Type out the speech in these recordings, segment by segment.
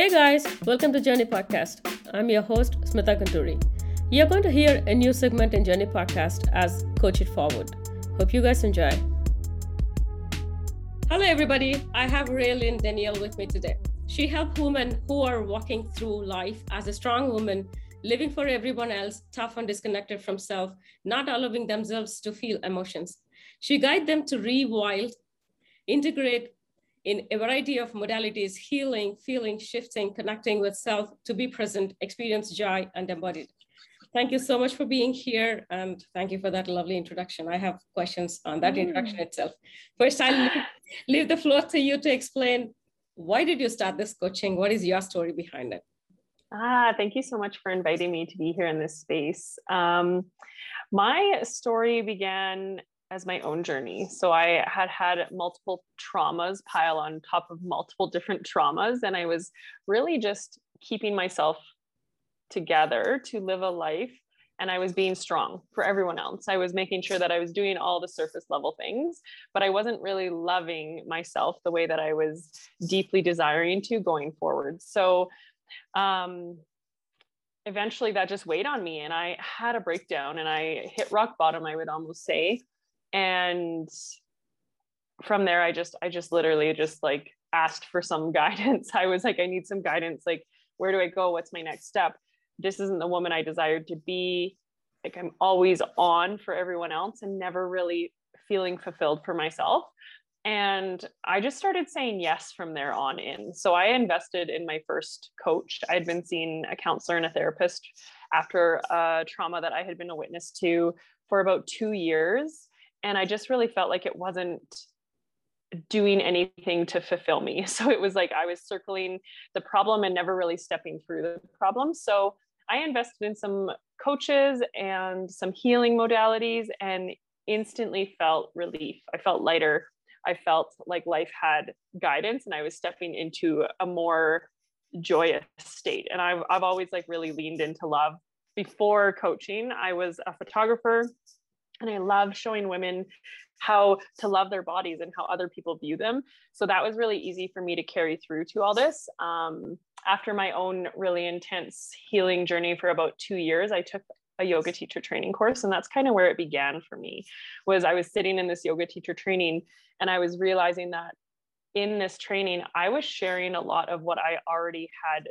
Hey guys, welcome to Journey Podcast. I'm your host, Smitha Gunturi. You're going to hear a new segment in Journey Podcast as Coach It Forward. Hope you guys enjoy. Hello, everybody. I have Rae-Lynn Danielle with me today. She helps women who are walking through life as a strong woman, living for everyone else, tough and disconnected from self, not allowing themselves to feel emotions. She guides them to rewild, integrate in a variety of modalities, healing, feeling, shifting, connecting with self, to be present, experience joy, and embodied. Thank you so much for being here. And thank you for that lovely introduction. I have questions on that mm. introduction itself. First, I'll leave, leave the floor to you to explain why did you start this coaching? What is your story behind it? Ah, thank you so much for inviting me to be here in this space. Um, my story began as my own journey. So I had had multiple traumas pile on top of multiple different traumas. And I was really just keeping myself together to live a life. And I was being strong for everyone else. I was making sure that I was doing all the surface level things, but I wasn't really loving myself the way that I was deeply desiring to going forward. So, um, eventually that just weighed on me and I had a breakdown and I hit rock bottom, I would almost say and from there i just i just literally just like asked for some guidance. I was like i need some guidance. Like where do i go? What's my next step? This isn't the woman i desired to be. Like i'm always on for everyone else and never really feeling fulfilled for myself. And i just started saying yes from there on in. So i invested in my first coach. I had been seeing a counselor and a therapist after a trauma that i had been a witness to for about two years and I just really felt like it wasn't doing anything to fulfill me. So it was like I was circling the problem and never really stepping through the problem. So I invested in some coaches and some healing modalities and instantly felt relief. I felt lighter. I felt like life had guidance and I was stepping into a more joyous state. And I've, I've always like really leaned into love. Before coaching, I was a photographer and I love showing women how to love their bodies and how other people view them. So that was really easy for me to carry through to all this. Um, after my own really intense healing journey for about two years, I took a yoga teacher training course and that's kind of where it began for me was i was sitting in this yoga teacher training and i was realizing that in this training i was sharing a lot of what i already had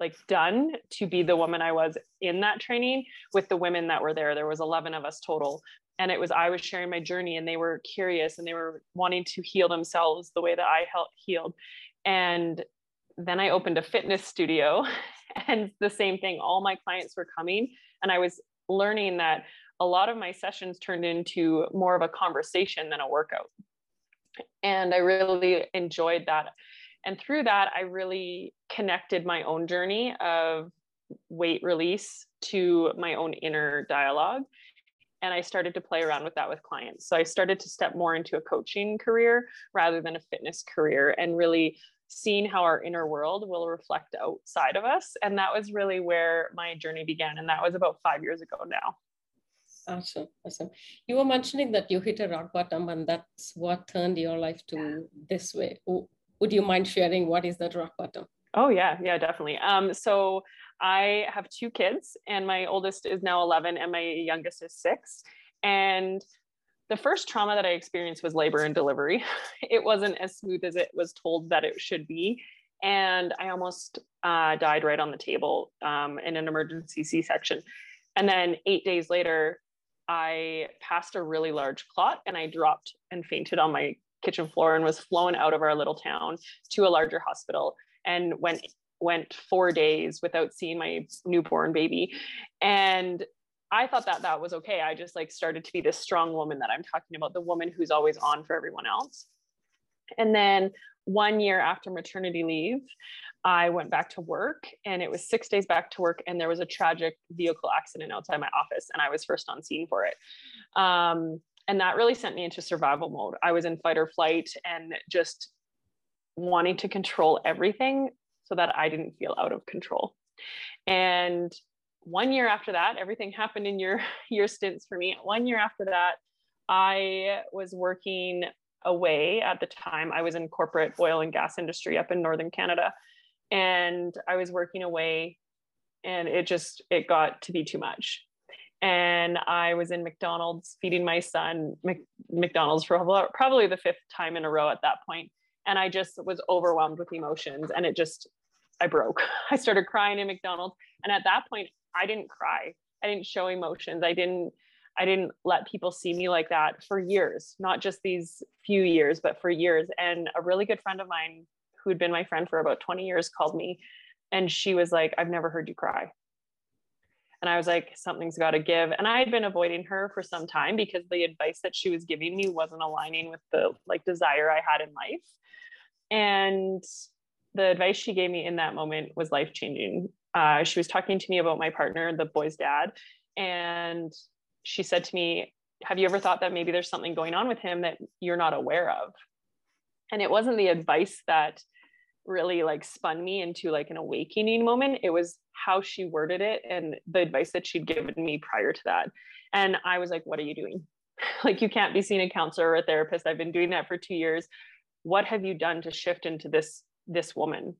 like done to be the woman I was in that training with the women that were there. There was 11 of us total. And it was, I was sharing my journey and they were curious and they were wanting to heal themselves the way that I helped healed. And then I opened a fitness studio and the same thing, all my clients were coming and I was learning that a lot of my sessions turned into more of a conversation than a workout. And I really enjoyed that and through that, I really connected my own journey of weight release to my own inner dialogue. And I started to play around with that with clients. So I started to step more into a coaching career rather than a fitness career and really seeing how our inner world will reflect outside of us. And that was really where my journey began. And that was about five years ago now. Awesome. Awesome. You were mentioning that you hit a rock bottom and that's what turned your life to this way would you mind sharing what is that rock bottom? Oh yeah, yeah, definitely. Um, so I have two kids, and my oldest is now 11, and my youngest is six. And the first trauma that I experienced was labor and delivery. It wasn't as smooth as it was told that it should be, and I almost uh, died right on the table um, in an emergency C-section. And then eight days later, I passed a really large clot, and I dropped and fainted on my kitchen floor and was flown out of our little town to a larger hospital and went went four days without seeing my newborn baby. And i thought that that was okay. I just like started to be this strong woman that i'm talking about the woman who's always on for everyone else. And then one year after maternity leave i went back to work and it was six days back to work and there was a tragic vehicle accident outside my office and i was first on scene for it. Um, and that really sent me into survival mode. I was in fight or flight and just wanting to control everything so that i didn't feel out of control. And one year after that everything happened in your your stints for me. One year after that i was working away at the time. I was in corporate oil and gas industry up in northern canada and I was working away and it just it got to be too much and I was in McDonald's feeding my son McDonald's for probably the fifth time in a row at that point. And I just was overwhelmed with emotions and it just, I broke. I started crying in McDonald's. And at that point, I didn't cry. I didn't show emotions. I didn't, I didn't let people see me like that for years, not just these few years, but for years. And a really good friend of mine who'd been my friend for about 20 years called me and she was like, I've never heard you cry. And I was like, something's got to give. And I had been avoiding her for some time because the advice that she was giving me wasn't aligning with the like desire I had in life. And the advice she gave me in that moment was life changing. Uh, she was talking to me about my partner, the boy's dad. And she said to me, Have you ever thought that maybe there's something going on with him that you're not aware of? And it wasn't the advice that really like spun me into like an awakening moment. It was how she worded it and the advice that she'd given me prior to that. And I was like, what are you doing? like, you can't be seeing a counselor or a therapist. I've been doing that for two years. What have you done to shift into this, this woman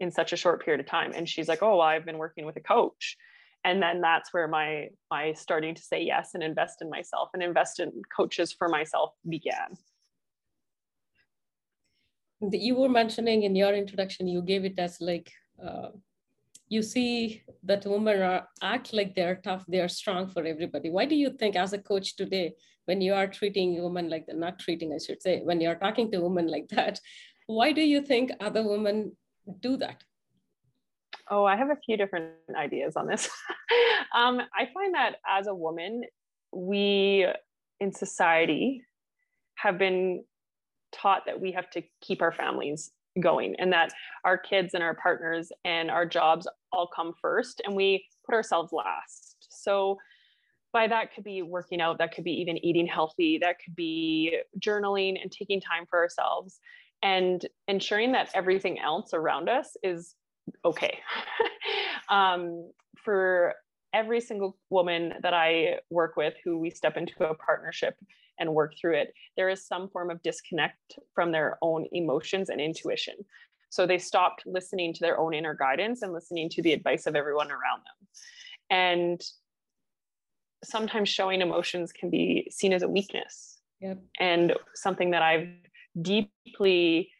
in such a short period of time? And she's like, oh, well, I've been working with a coach. And then that's where my, my starting to say yes and invest in myself and invest in coaches for myself began you were mentioning in your introduction you gave it as like uh, you see that women are act like they're tough they're strong for everybody. Why do you think as a coach today when you are treating women like not treating i should say when you're talking to women like that why do you think other women do that? Oh i have a few different ideas on this. Um, i find that as a woman we in society have been taught that we have to keep our families going and that our kids and our partners and our jobs all come first and we put ourselves last. So by that could be working out, that could be even eating healthy, that could be journaling and taking time for ourselves and ensuring that everything else around us is okay. um, for every single woman that I work with who we step into a partnership and work through it, there is some form of disconnect from their own emotions and intuition. So they stopped listening to their own inner guidance and listening to the advice of everyone around them. And sometimes showing emotions can be seen as a weakness. Yep. And something that I've deeply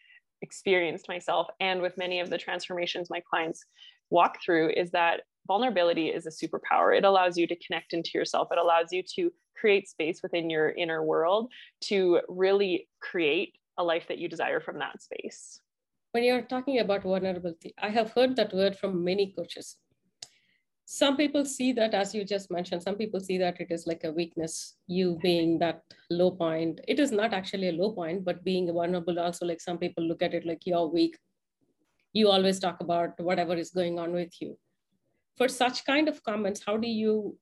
experienced myself and with many of the transformations my clients walk through is that vulnerability is a superpower. It allows you to connect into yourself. It allows you to create space within your inner world to really create a life that you desire from that space. When you're talking about vulnerability, I have heard that word from many coaches. Some people see that, as you just mentioned, some people see that it is like a weakness, you being that low point. It is not actually a low point, but being vulnerable, also, like some people look at it like you're weak. You always talk about whatever is going on with you. For such kind of comments, how do you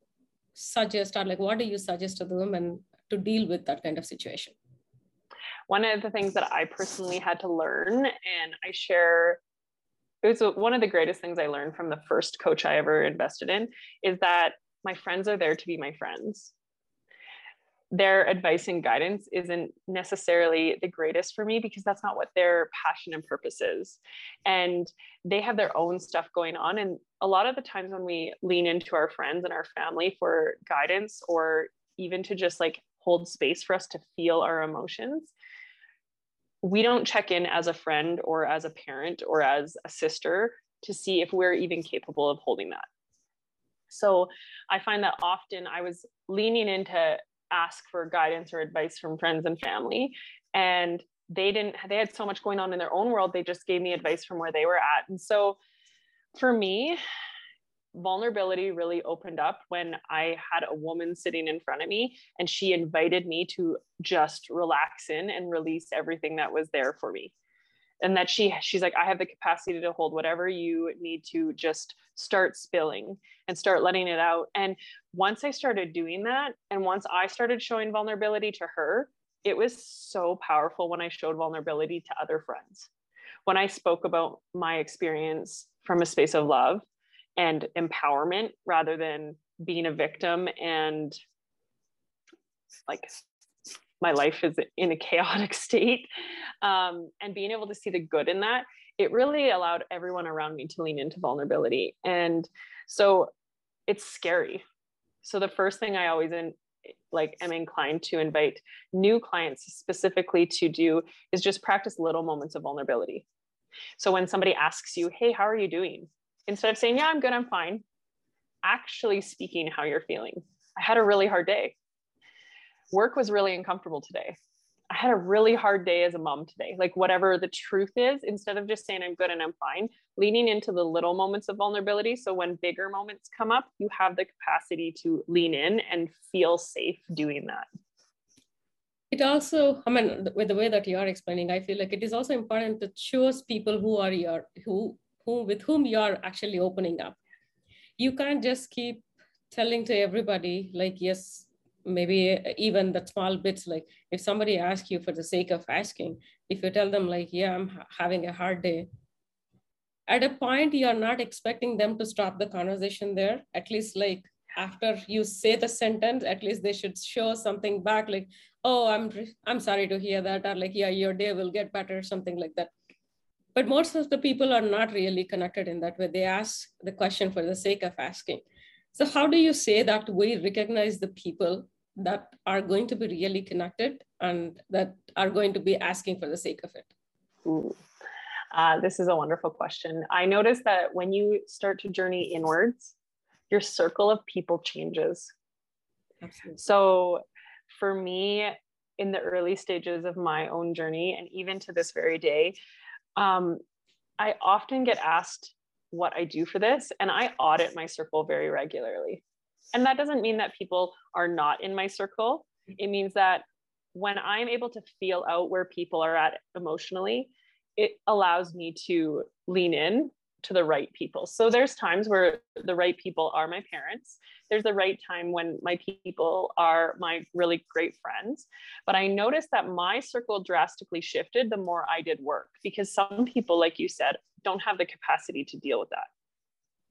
suggest or like what do you suggest to the women to deal with that kind of situation? One of the things that i personally had to learn and i share it was one of the greatest things i learned from the first coach i ever invested in is that my friends are there to be my friends their advice and guidance isn't necessarily the greatest for me because that's not what their passion and purpose is. And they have their own stuff going on. And a lot of the times when we lean into our friends and our family for guidance or even to just like hold space for us to feel our emotions, we don't check in as a friend or as a parent or as a sister to see if we're even capable of holding that. So I find that often I was leaning into ask for guidance or advice from friends and family. And they didn't they had so much going on in their own world they just gave me advice from where they were at. And so for me vulnerability really opened up when i had a woman sitting in front of me and she invited me to just relax in and release everything that was there for me and that she she's like i have the capacity to hold whatever you need to just start spilling and start letting it out. And once i started doing that and once i started showing vulnerability to her it was so powerful when i showed vulnerability to other friends. When i spoke about my experience from a space of love and empowerment rather than being a victim and like my life is in a chaotic state um, and being able to see the good in that it really allowed everyone around me to lean into vulnerability. And so it's scary. So the first thing I always in, like am inclined to invite new clients specifically to do is just practice little moments of vulnerability. So when somebody asks you, "Hey, how are you doing?" instead of saying, "Yeah, I'm good, I'm fine," actually speaking how you're feeling. I had a really hard day. Work was really uncomfortable today. I had a really hard day as a mom today. Like, whatever the truth is, instead of just saying I'm good and I'm fine, leaning into the little moments of vulnerability. So, when bigger moments come up, you have the capacity to lean in and feel safe doing that. It also, I mean, with the way that you are explaining, I feel like it is also important to choose people who are your, who, who, with whom you are actually opening up. You can't just keep telling to everybody, like, yes, maybe even the small bits like if somebody asks you for the sake of asking if you tell them like yeah i'm ha- having a hard day at a point you're not expecting them to stop the conversation there. At least like after you say the sentence at least they should show something back like oh i'm i'm sorry to hear that or like yeah your day will get better something like that. But most of the people are not really connected in that way. They ask the question for the sake of asking. So how do you say that we recognize the people that are going to be really connected and that are going to be asking for the sake of it? Uh, this is a wonderful question. I noticed that when you start to journey inwards, your circle of people changes. Absolutely. So for me, in the early stages of my own journey, and even to this very day, um, I often get asked what I do for this, and I audit my circle very regularly. And that doesn't mean that people are not in my circle. It means that when I'm able to feel out where people are at emotionally, it allows me to lean in to the right people. So there's times where the right people are my parents. There's the right time when my people are my really great friends. But I noticed that my circle drastically shifted the more I did work because some people, like you said, don't have the capacity to deal with that.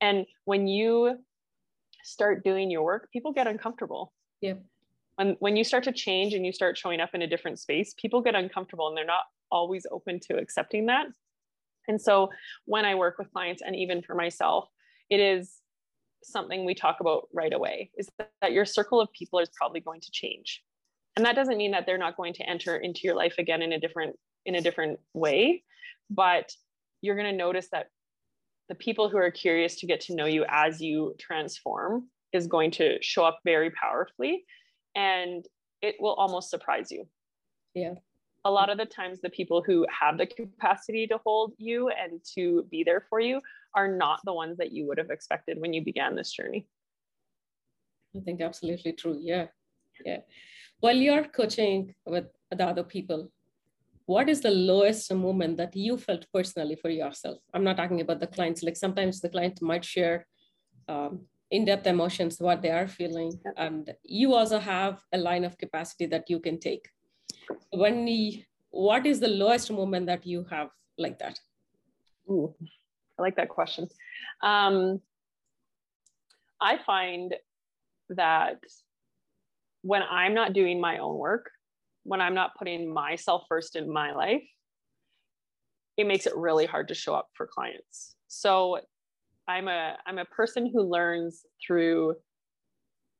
And when you start doing your work, people get uncomfortable. Yeah. When when you start to change and you start showing up in a different space, people get uncomfortable and they're not always open to accepting that. And so when I work with clients and even for myself, it is something we talk about right away is that your circle of people is probably going to change. And that doesn't mean that they're not going to enter into your life again in a different in a different way, but you're going to notice that the people who are curious to get to know you as you transform is going to show up very powerfully and it will almost surprise you. Yeah. A lot of the times, the people who have the capacity to hold you and to be there for you are not the ones that you would have expected when you began this journey. I think absolutely true. Yeah. Yeah. While you're coaching with the other people, what is the lowest moment that you felt personally for yourself? I'm not talking about the clients. Like sometimes the client might share um, in-depth emotions, what they are feeling, and you also have a line of capacity that you can take. When you, what is the lowest moment that you have like that? Ooh, I like that question. Um, I find that when I'm not doing my own work, when I'm not putting myself first in my life, it makes it really hard to show up for clients. So I'm a I'm a person who learns through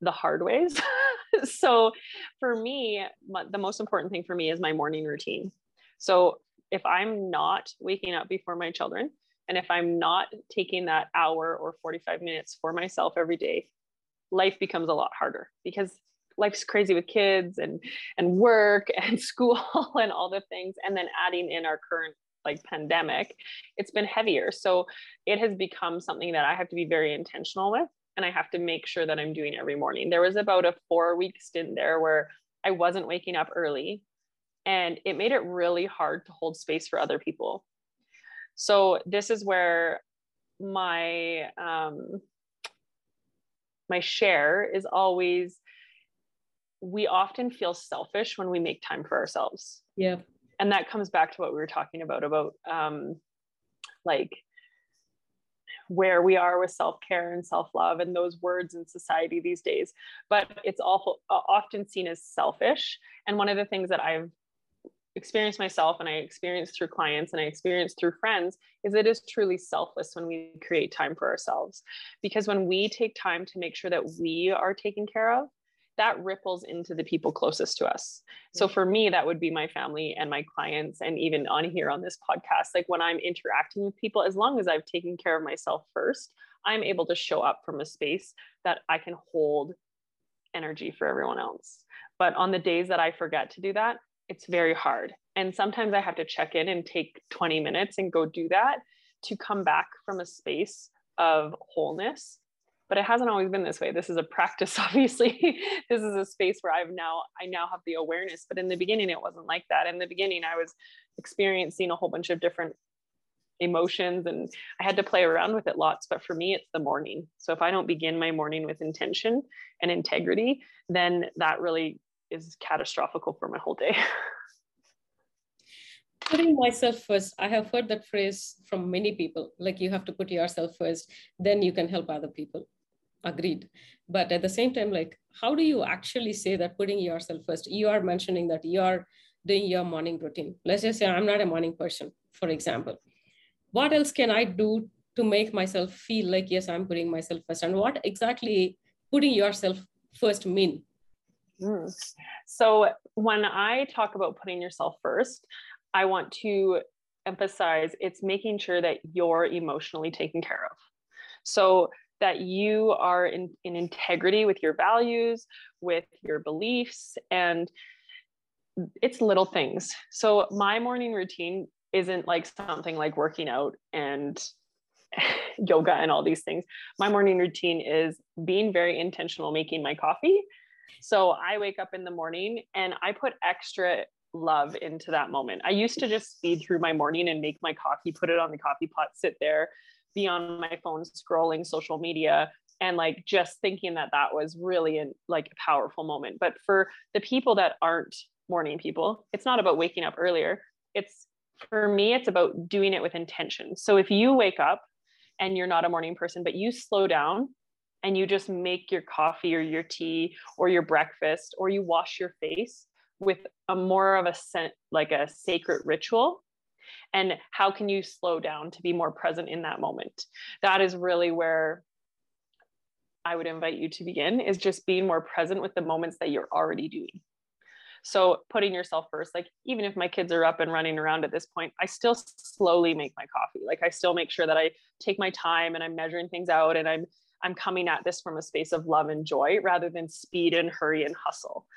the hard ways. so for me, the most important thing for me is my morning routine. So if I'm not waking up before my children, and if I'm not taking that hour or 45 minutes for myself every day, life becomes a lot harder because life's crazy with kids and and work and school and all the things and then adding in our current like pandemic it's been heavier. So it has become something that i have to be very intentional with and i have to make sure that i'm doing every morning. There was about a 4 week stint there where i wasn't waking up early and it made it really hard to hold space for other people. So this is where my um my share is always we often feel selfish when we make time for ourselves. Yeah. And that comes back to what we were talking about about um, like where we are with self-care and self-love and those words in society these days but it's awful often seen as selfish and one of the things that i've experienced myself and I experienced through clients and I experienced through friends is it is truly selfless when we create time for ourselves. Because when we take time to make sure that we are taken care of, that ripples into the people closest to us. So for me, that would be my family and my clients, and even on here on this podcast. Like when I'm interacting with people, as long as I've taken care of myself first, I'm able to show up from a space that I can hold energy for everyone else. But on the days that I forget to do that, it's very hard. And sometimes I have to check in and take 20 minutes and go do that to come back from a space of wholeness. But it hasn't always been this way. This is a practice, obviously. this is a space where I've now, I now have the awareness. But in the beginning, it wasn't like that. In the beginning, I was experiencing a whole bunch of different emotions and I had to play around with it lots. But for me, it's the morning. So if I don't begin my morning with intention and integrity, then that really is catastrophical for my whole day. Putting myself first, I have heard that phrase from many people like you have to put yourself first, then you can help other people. Agreed. But at the same time, like, how do you actually say that putting yourself first? You are mentioning that you are doing your morning routine. Let's just say I'm not a morning person, for example. What else can I do to make myself feel like, yes, I'm putting myself first? And what exactly putting yourself first mean? Mm. So when I talk about putting yourself first, I want to emphasize it's making sure that you're emotionally taken care of. So that you are in, in integrity with your values, with your beliefs, and it's little things. So my morning routine isn't like something like working out and yoga and all these things. My morning routine is being very intentional making my coffee so I wake up in the morning and I put extra love into that moment. I used to just speed through my morning and make my coffee, put it on the coffee pot, sit there, be on my phone scrolling social media and like just thinking that that was really a like a powerful moment. But for the people that aren't morning people, it's not about waking up earlier. It's for me it's about doing it with intention. So if you wake up and you're not a morning person but you slow down and you just make your coffee or your tea or your breakfast or you wash your face with a more of a scent like a sacred ritual and how can you slow down to be more present in that moment? That is really where i would invite you to begin is just being more present with the moments that you're already doing. So putting yourself first like even if my kids are up and running around at this point i still slowly make my coffee. Like i still make sure that i take my time and i'm measuring things out and i'm I'm coming at this from a space of love and joy rather than speed and hurry and hustle.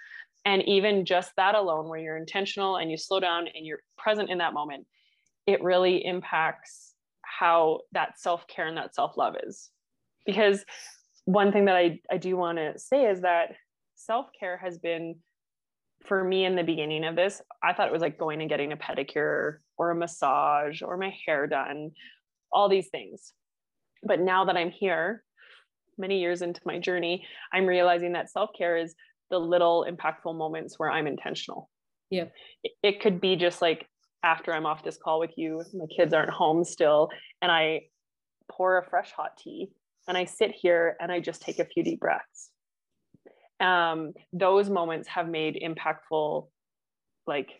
And even just that alone, where you're intentional and you slow down and you're present in that moment, it really impacts how that self care and that self love is. Because one thing that I, I do want to say is that self care has been, for me in the beginning of this, I thought it was like going and getting a pedicure or a massage or my hair done, all these things. But now that I'm here many years into my journey, I'm realizing that self care is the little impactful moments where I'm intentional. Yeah. It, it could be just like after I'm off this call with you, my kids aren't home still, and I pour a fresh hot tea and I sit here and I just take a few deep breaths. Um, those moments have made impactful, like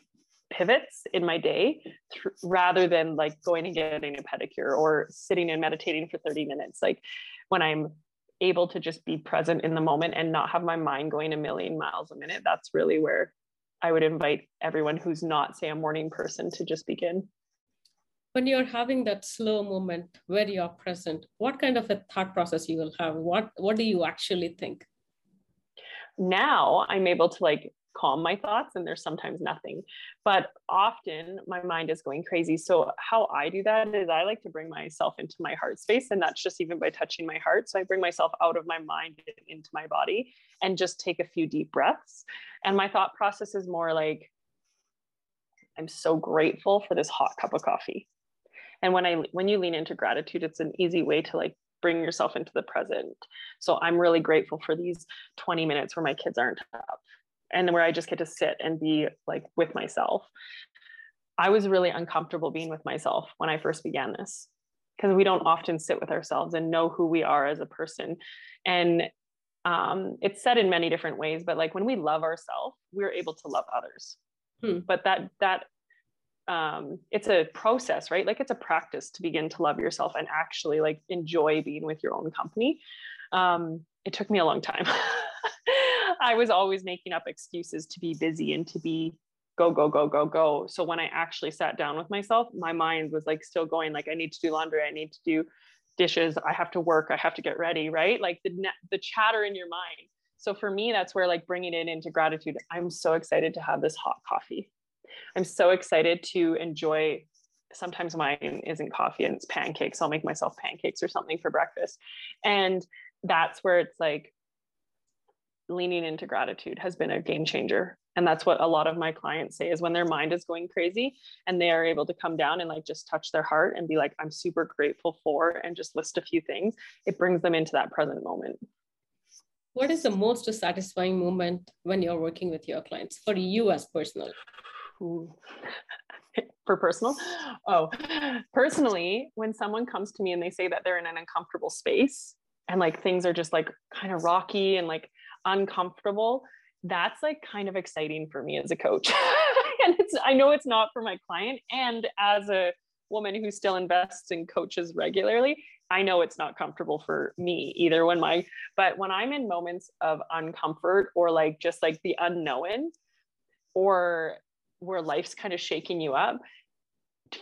pivots in my day th- rather than like going and getting a pedicure or sitting and meditating for 30 minutes. Like when I'm able to just be present in the moment and not have my mind going a million miles a minute, that's really where I would invite everyone who's not, say, a morning person to just begin. When you're having that slow moment where you're present, what kind of a thought process you will have? What what do you actually think? Now I'm able to like calm my thoughts and there's sometimes nothing. But often my mind is going crazy. So how i do that is i like to bring myself into my heart space and that's just even by touching my heart. So i bring myself out of my mind into my body and just take a few deep breaths. And my thought process is more like i'm so grateful for this hot cup of coffee. And when i when you lean into gratitude it's an easy way to like bring yourself into the present. So i'm really grateful for these 20 minutes where my kids aren't up and where I just get to sit and be like with myself. I was really uncomfortable being with myself when I first began this because we don't often sit with ourselves and know who we are as a person. And um, it's said in many different ways, but like when we love ourselves, we're able to love others. hmm. but that that um, it's a process, right? Like it's a practice to begin to love yourself and actually like enjoy being with your own company. Um, it took me a long time. I was always making up excuses to be busy and to be go, go, go, go, go. So when I actually sat down with myself, my mind was like still going, like, I need to do laundry, I need to do dishes, I have to work, I have to get ready, right? Like the the chatter in your mind. So for me, that's where like bringing it into gratitude. I'm so excited to have this hot coffee. I'm so excited to enjoy. Sometimes mine isn't coffee and it's pancakes. I'll make myself pancakes or something for breakfast. And that's where it's like leaning into gratitude has been a game changer. And that's what a lot of my clients say is when their mind is going crazy and they are able to come down and like just touch their heart and be like, I'm super grateful for, and just list a few things, it brings them into that present moment. What is the most satisfying moment when you're working with your clients for you as personal? for personal oh personally when someone comes to me and they say that they're in an uncomfortable space and like things are just like kind of rocky and like uncomfortable that's like kind of exciting for me as a coach. And it's i know it's not for my client and as a woman who still invests in coaches regularly i know it's not comfortable for me either when my but when i'm in moments of uncomfort or like just like the unknown or where life's kind of shaking you up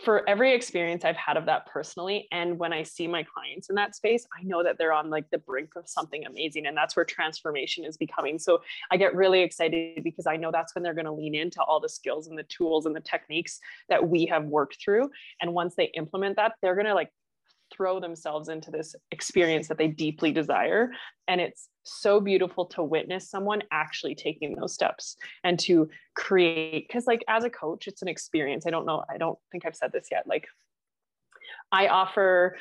for every experience I've had of that personally, and when I see my clients in that space, I know that they're on like the brink of something amazing. And that's where transformation is becoming. So I get really excited because I know that's when they're going to lean into all the skills and the tools and the techniques that we have worked through. And once they implement that, they're going to like throw themselves into this experience that they deeply desire. And it's so beautiful to witness someone actually taking those steps and to create, because, like, as a coach, it's an experience. I don't know, I don't think I've said this yet. Like, I offer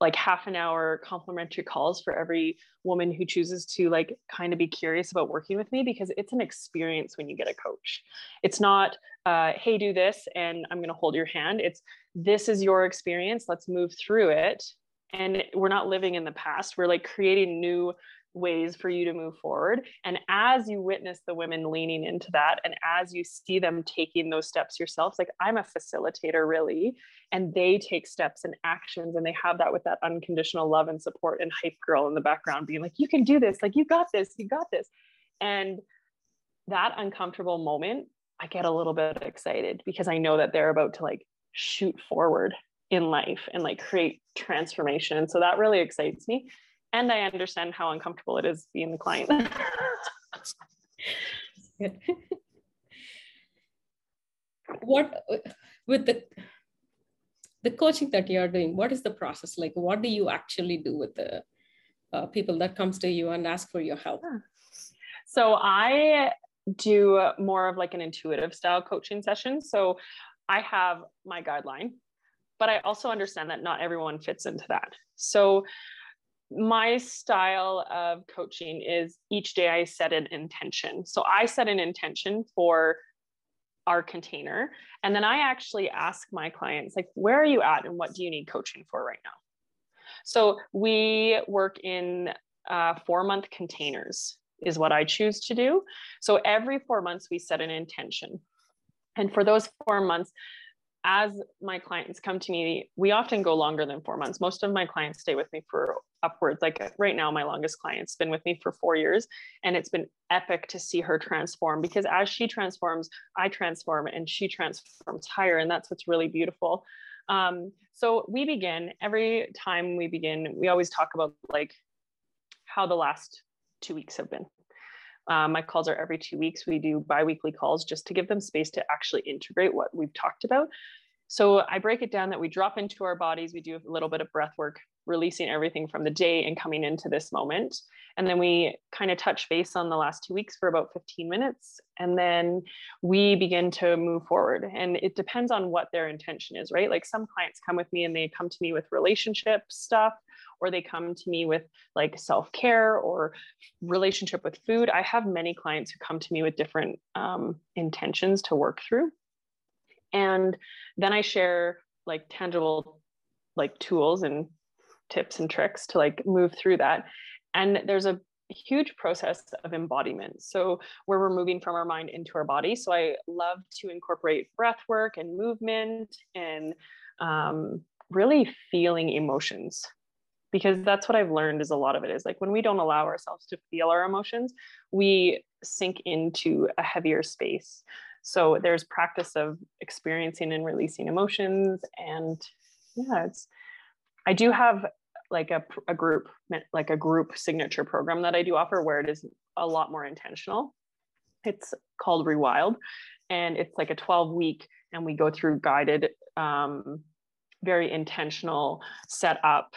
like half an hour complimentary calls for every woman who chooses to like kind of be curious about working with me because it's an experience when you get a coach. It's not, uh, hey, do this and I'm going to hold your hand. It's this is your experience. Let's move through it. And we're not living in the past. We're like creating new ways for you to move forward. And as you witness the women leaning into that, and as you see them taking those steps yourselves, like I'm a facilitator really, and they take steps and actions, and they have that with that unconditional love and support and hype girl in the background being like, you can do this, like you got this, you got this. And that uncomfortable moment, I get a little bit excited because I know that they're about to like shoot forward in life and like create transformation. So that really excites me and I understand how uncomfortable it is being the client. what with the the coaching that you're doing what is the process? Like what do you actually do with the uh, people that comes to you and ask for your help? So i do more of like an intuitive style coaching session. So i have my guideline but i also understand that not everyone fits into that. So my style of coaching is each day I set an intention. So I set an intention for our container. And then I actually ask my clients, like, where are you at and what do you need coaching for right now? So we work in uh, four month containers, is what I choose to do. So every four months, we set an intention. And for those four months, as my clients come to me, we often go longer than four months. Most of my clients stay with me for upwards. Like right now, my longest client's been with me for four years, and it's been epic to see her transform because as she transforms, I transform and she transforms higher. And that's what's really beautiful. Um, so we begin every time we begin, we always talk about like how the last two weeks have been. Um, my calls are every two weeks. We do biweekly calls just to give them space to actually integrate what we've talked about. So I break it down that we drop into our bodies, we do a little bit of breath work, releasing everything from the day and coming into this moment. And then we kind of touch base on the last two weeks for about 15 minutes. And then we begin to move forward. And it depends on what their intention is, right? Like some clients come with me and they come to me with relationship stuff or they come to me with like self care or relationship with food. I have many clients who come to me with different um, intentions to work through. And then I share like tangible like tools and tips and tricks to like move through that. And there's a huge process of embodiment. So where we're moving from our mind into our body. So I love to incorporate breath work and movement and um, really feeling emotions because that's what I've learned is a lot of it is like when we don't allow ourselves to feel our emotions, we sink into a heavier space. So there's practice of experiencing and releasing emotions and yeah, it's I do have like a, a group like a group signature program that i do offer where it is a lot more intentional it's called rewild and it's like a 12 week and we go through guided um, very intentional set up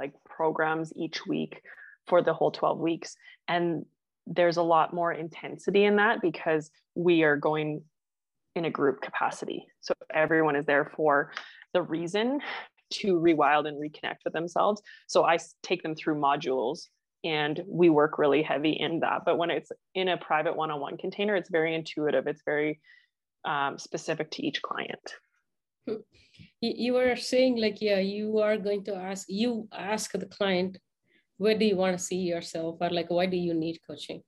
like programs each week for the whole 12 weeks and there's a lot more intensity in that because we are going in a group capacity so everyone is there for the reason to rewild and reconnect with themselves. So I take them through modules and we work really heavy in that. But when it's in a private one on one container, it's very intuitive, it's very um, specific to each client. You were saying, like, yeah, you are going to ask, you ask the client, where do you want to see yourself? Or like, why do you need coaching?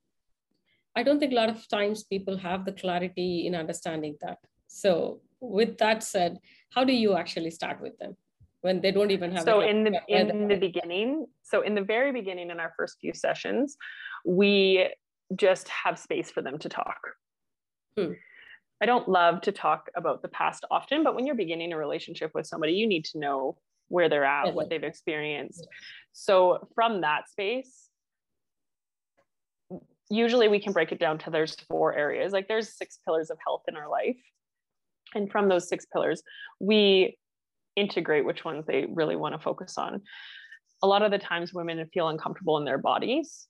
I don't think a lot of times people have the clarity in understanding that. So, with that said, how do you actually start with them? when they don't even have so in the in the beginning so in the very beginning in our first few sessions we just have space for them to talk hmm. I don't love to talk about the past often but when you're beginning a relationship with somebody you need to know where they're at what they've experienced. So from that space usually we can break it down to there's four areas. Like there's six pillars of health in our life. And from those six pillars we integrate which ones they really want to focus on. A lot of the times, women feel uncomfortable in their bodies,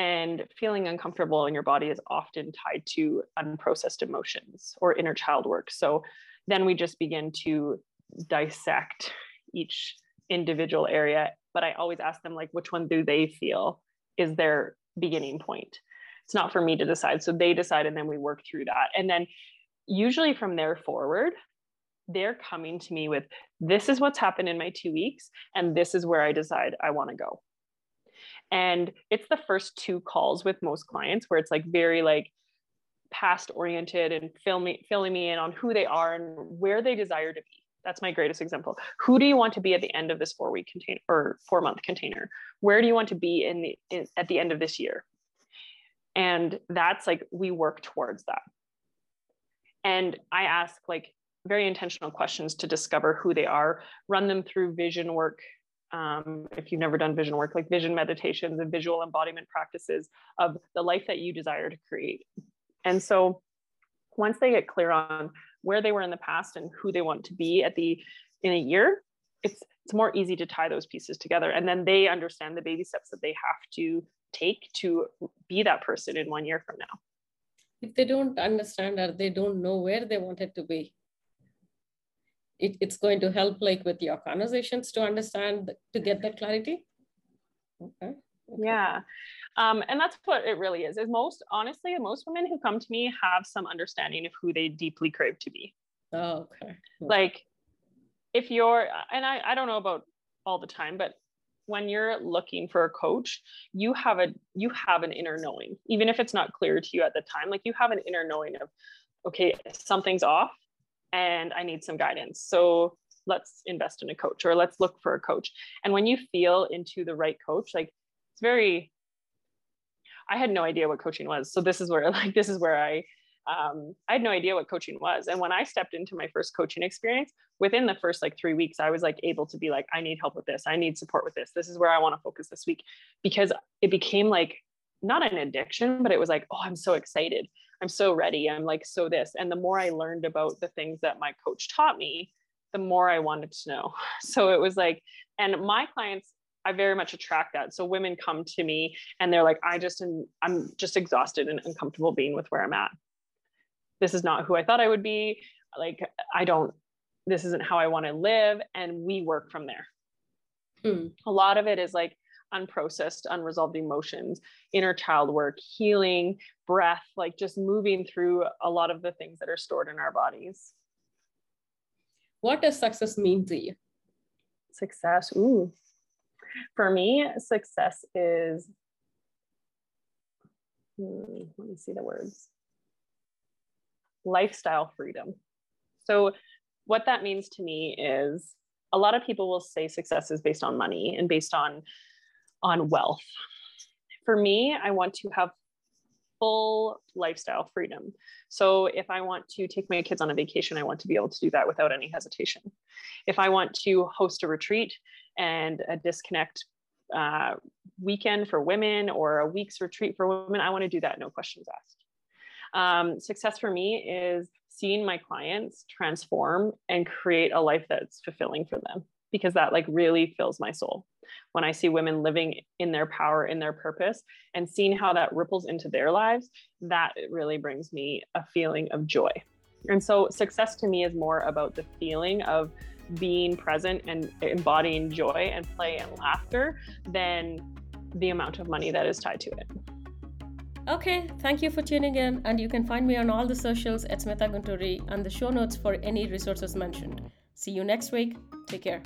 and feeling uncomfortable in your body is often tied to unprocessed emotions or inner child work. So then we just begin to dissect each individual area. But I always ask them, like, which one do they feel is their beginning point? It's not for me to decide. So they decide, and then we work through that. And then usually from there forward, they're coming to me with this is what's happened in my two weeks and this is where i decide i want to go and it's the first two calls with most clients where it's like very like past oriented and filming filling me in on who they are and where they desire to be. That's my greatest example. Who do you want to be at the end of this four week container or four month container? Where do you want to be in the in, at the end of this year? And that's like we work towards that. And i ask like very intentional questions to discover who they are, run them through vision work. Um, if you've never done vision work, like vision meditations and visual embodiment practices of the life that you desire to create. And so once they get clear on where they were in the past and who they want to be at the in a year, it's it's more easy to tie those pieces together. And then they understand the baby steps that they have to take to be that person in one year from now. If they don't understand or they don't know where they want it to be, it, it's going to help like with your conversations to understand to get that clarity? Okay, yeah. Um, and that's what it really is is most honestly most women who come to me have some understanding of who they deeply crave to be. Oh okay. Like if you're and I, I don't know about all the time but when you're looking for a coach you have a you have an inner knowing even if it's not clear to you at the time like you have an inner knowing of okay something's off and I need some guidance. So let's invest in a coach or let's look for a coach. And when you feel into the right coach, like it's very, I had no idea what coaching was. So this is where, like, this is where I, um, I had no idea what coaching was. And when I stepped into my first coaching experience, within the first like three weeks, I was like able to be like, I need help with this. I need support with this. This is where I want to focus this week because it became like not an addiction, but it was like, oh, I'm so excited. I'm so ready. I'm like, so this. And the more I learned about the things that my coach taught me, the more I wanted to know. So it was like, and my clients, I very much attract that. So women come to me and they're like, I just, I'm just exhausted and uncomfortable being with where I'm at. This is not who I thought I would be. Like, I don't, this isn't how I want to live. And we work from there. Hmm. A lot of it is like, unprocessed, unresolved emotions, inner child work, healing, breath, like just moving through a lot of the things that are stored in our bodies. What does success mean to you? Success. Ooh. For me, success is hmm, let me see the words lifestyle freedom. So, what that means to me is a lot of people will say success is based on money and based on on wealth. For me, I want to have full lifestyle freedom. So if I want to take my kids on a vacation, I want to be able to do that without any hesitation. If I want to host a retreat and a disconnect uh, weekend for women or a week's retreat for women, I want to do that, no questions asked. Um, success for me is seeing my clients transform and create a life that's fulfilling for them because that like really fills my soul when i see women living in their power in their purpose and seeing how that ripples into their lives that really brings me a feeling of joy and so success to me is more about the feeling of being present and embodying joy and play and laughter than the amount of money that is tied to it Okay, thank you for tuning in, and you can find me on all the socials at Smitha Gunturi and the show notes for any resources mentioned. See you next week. Take care.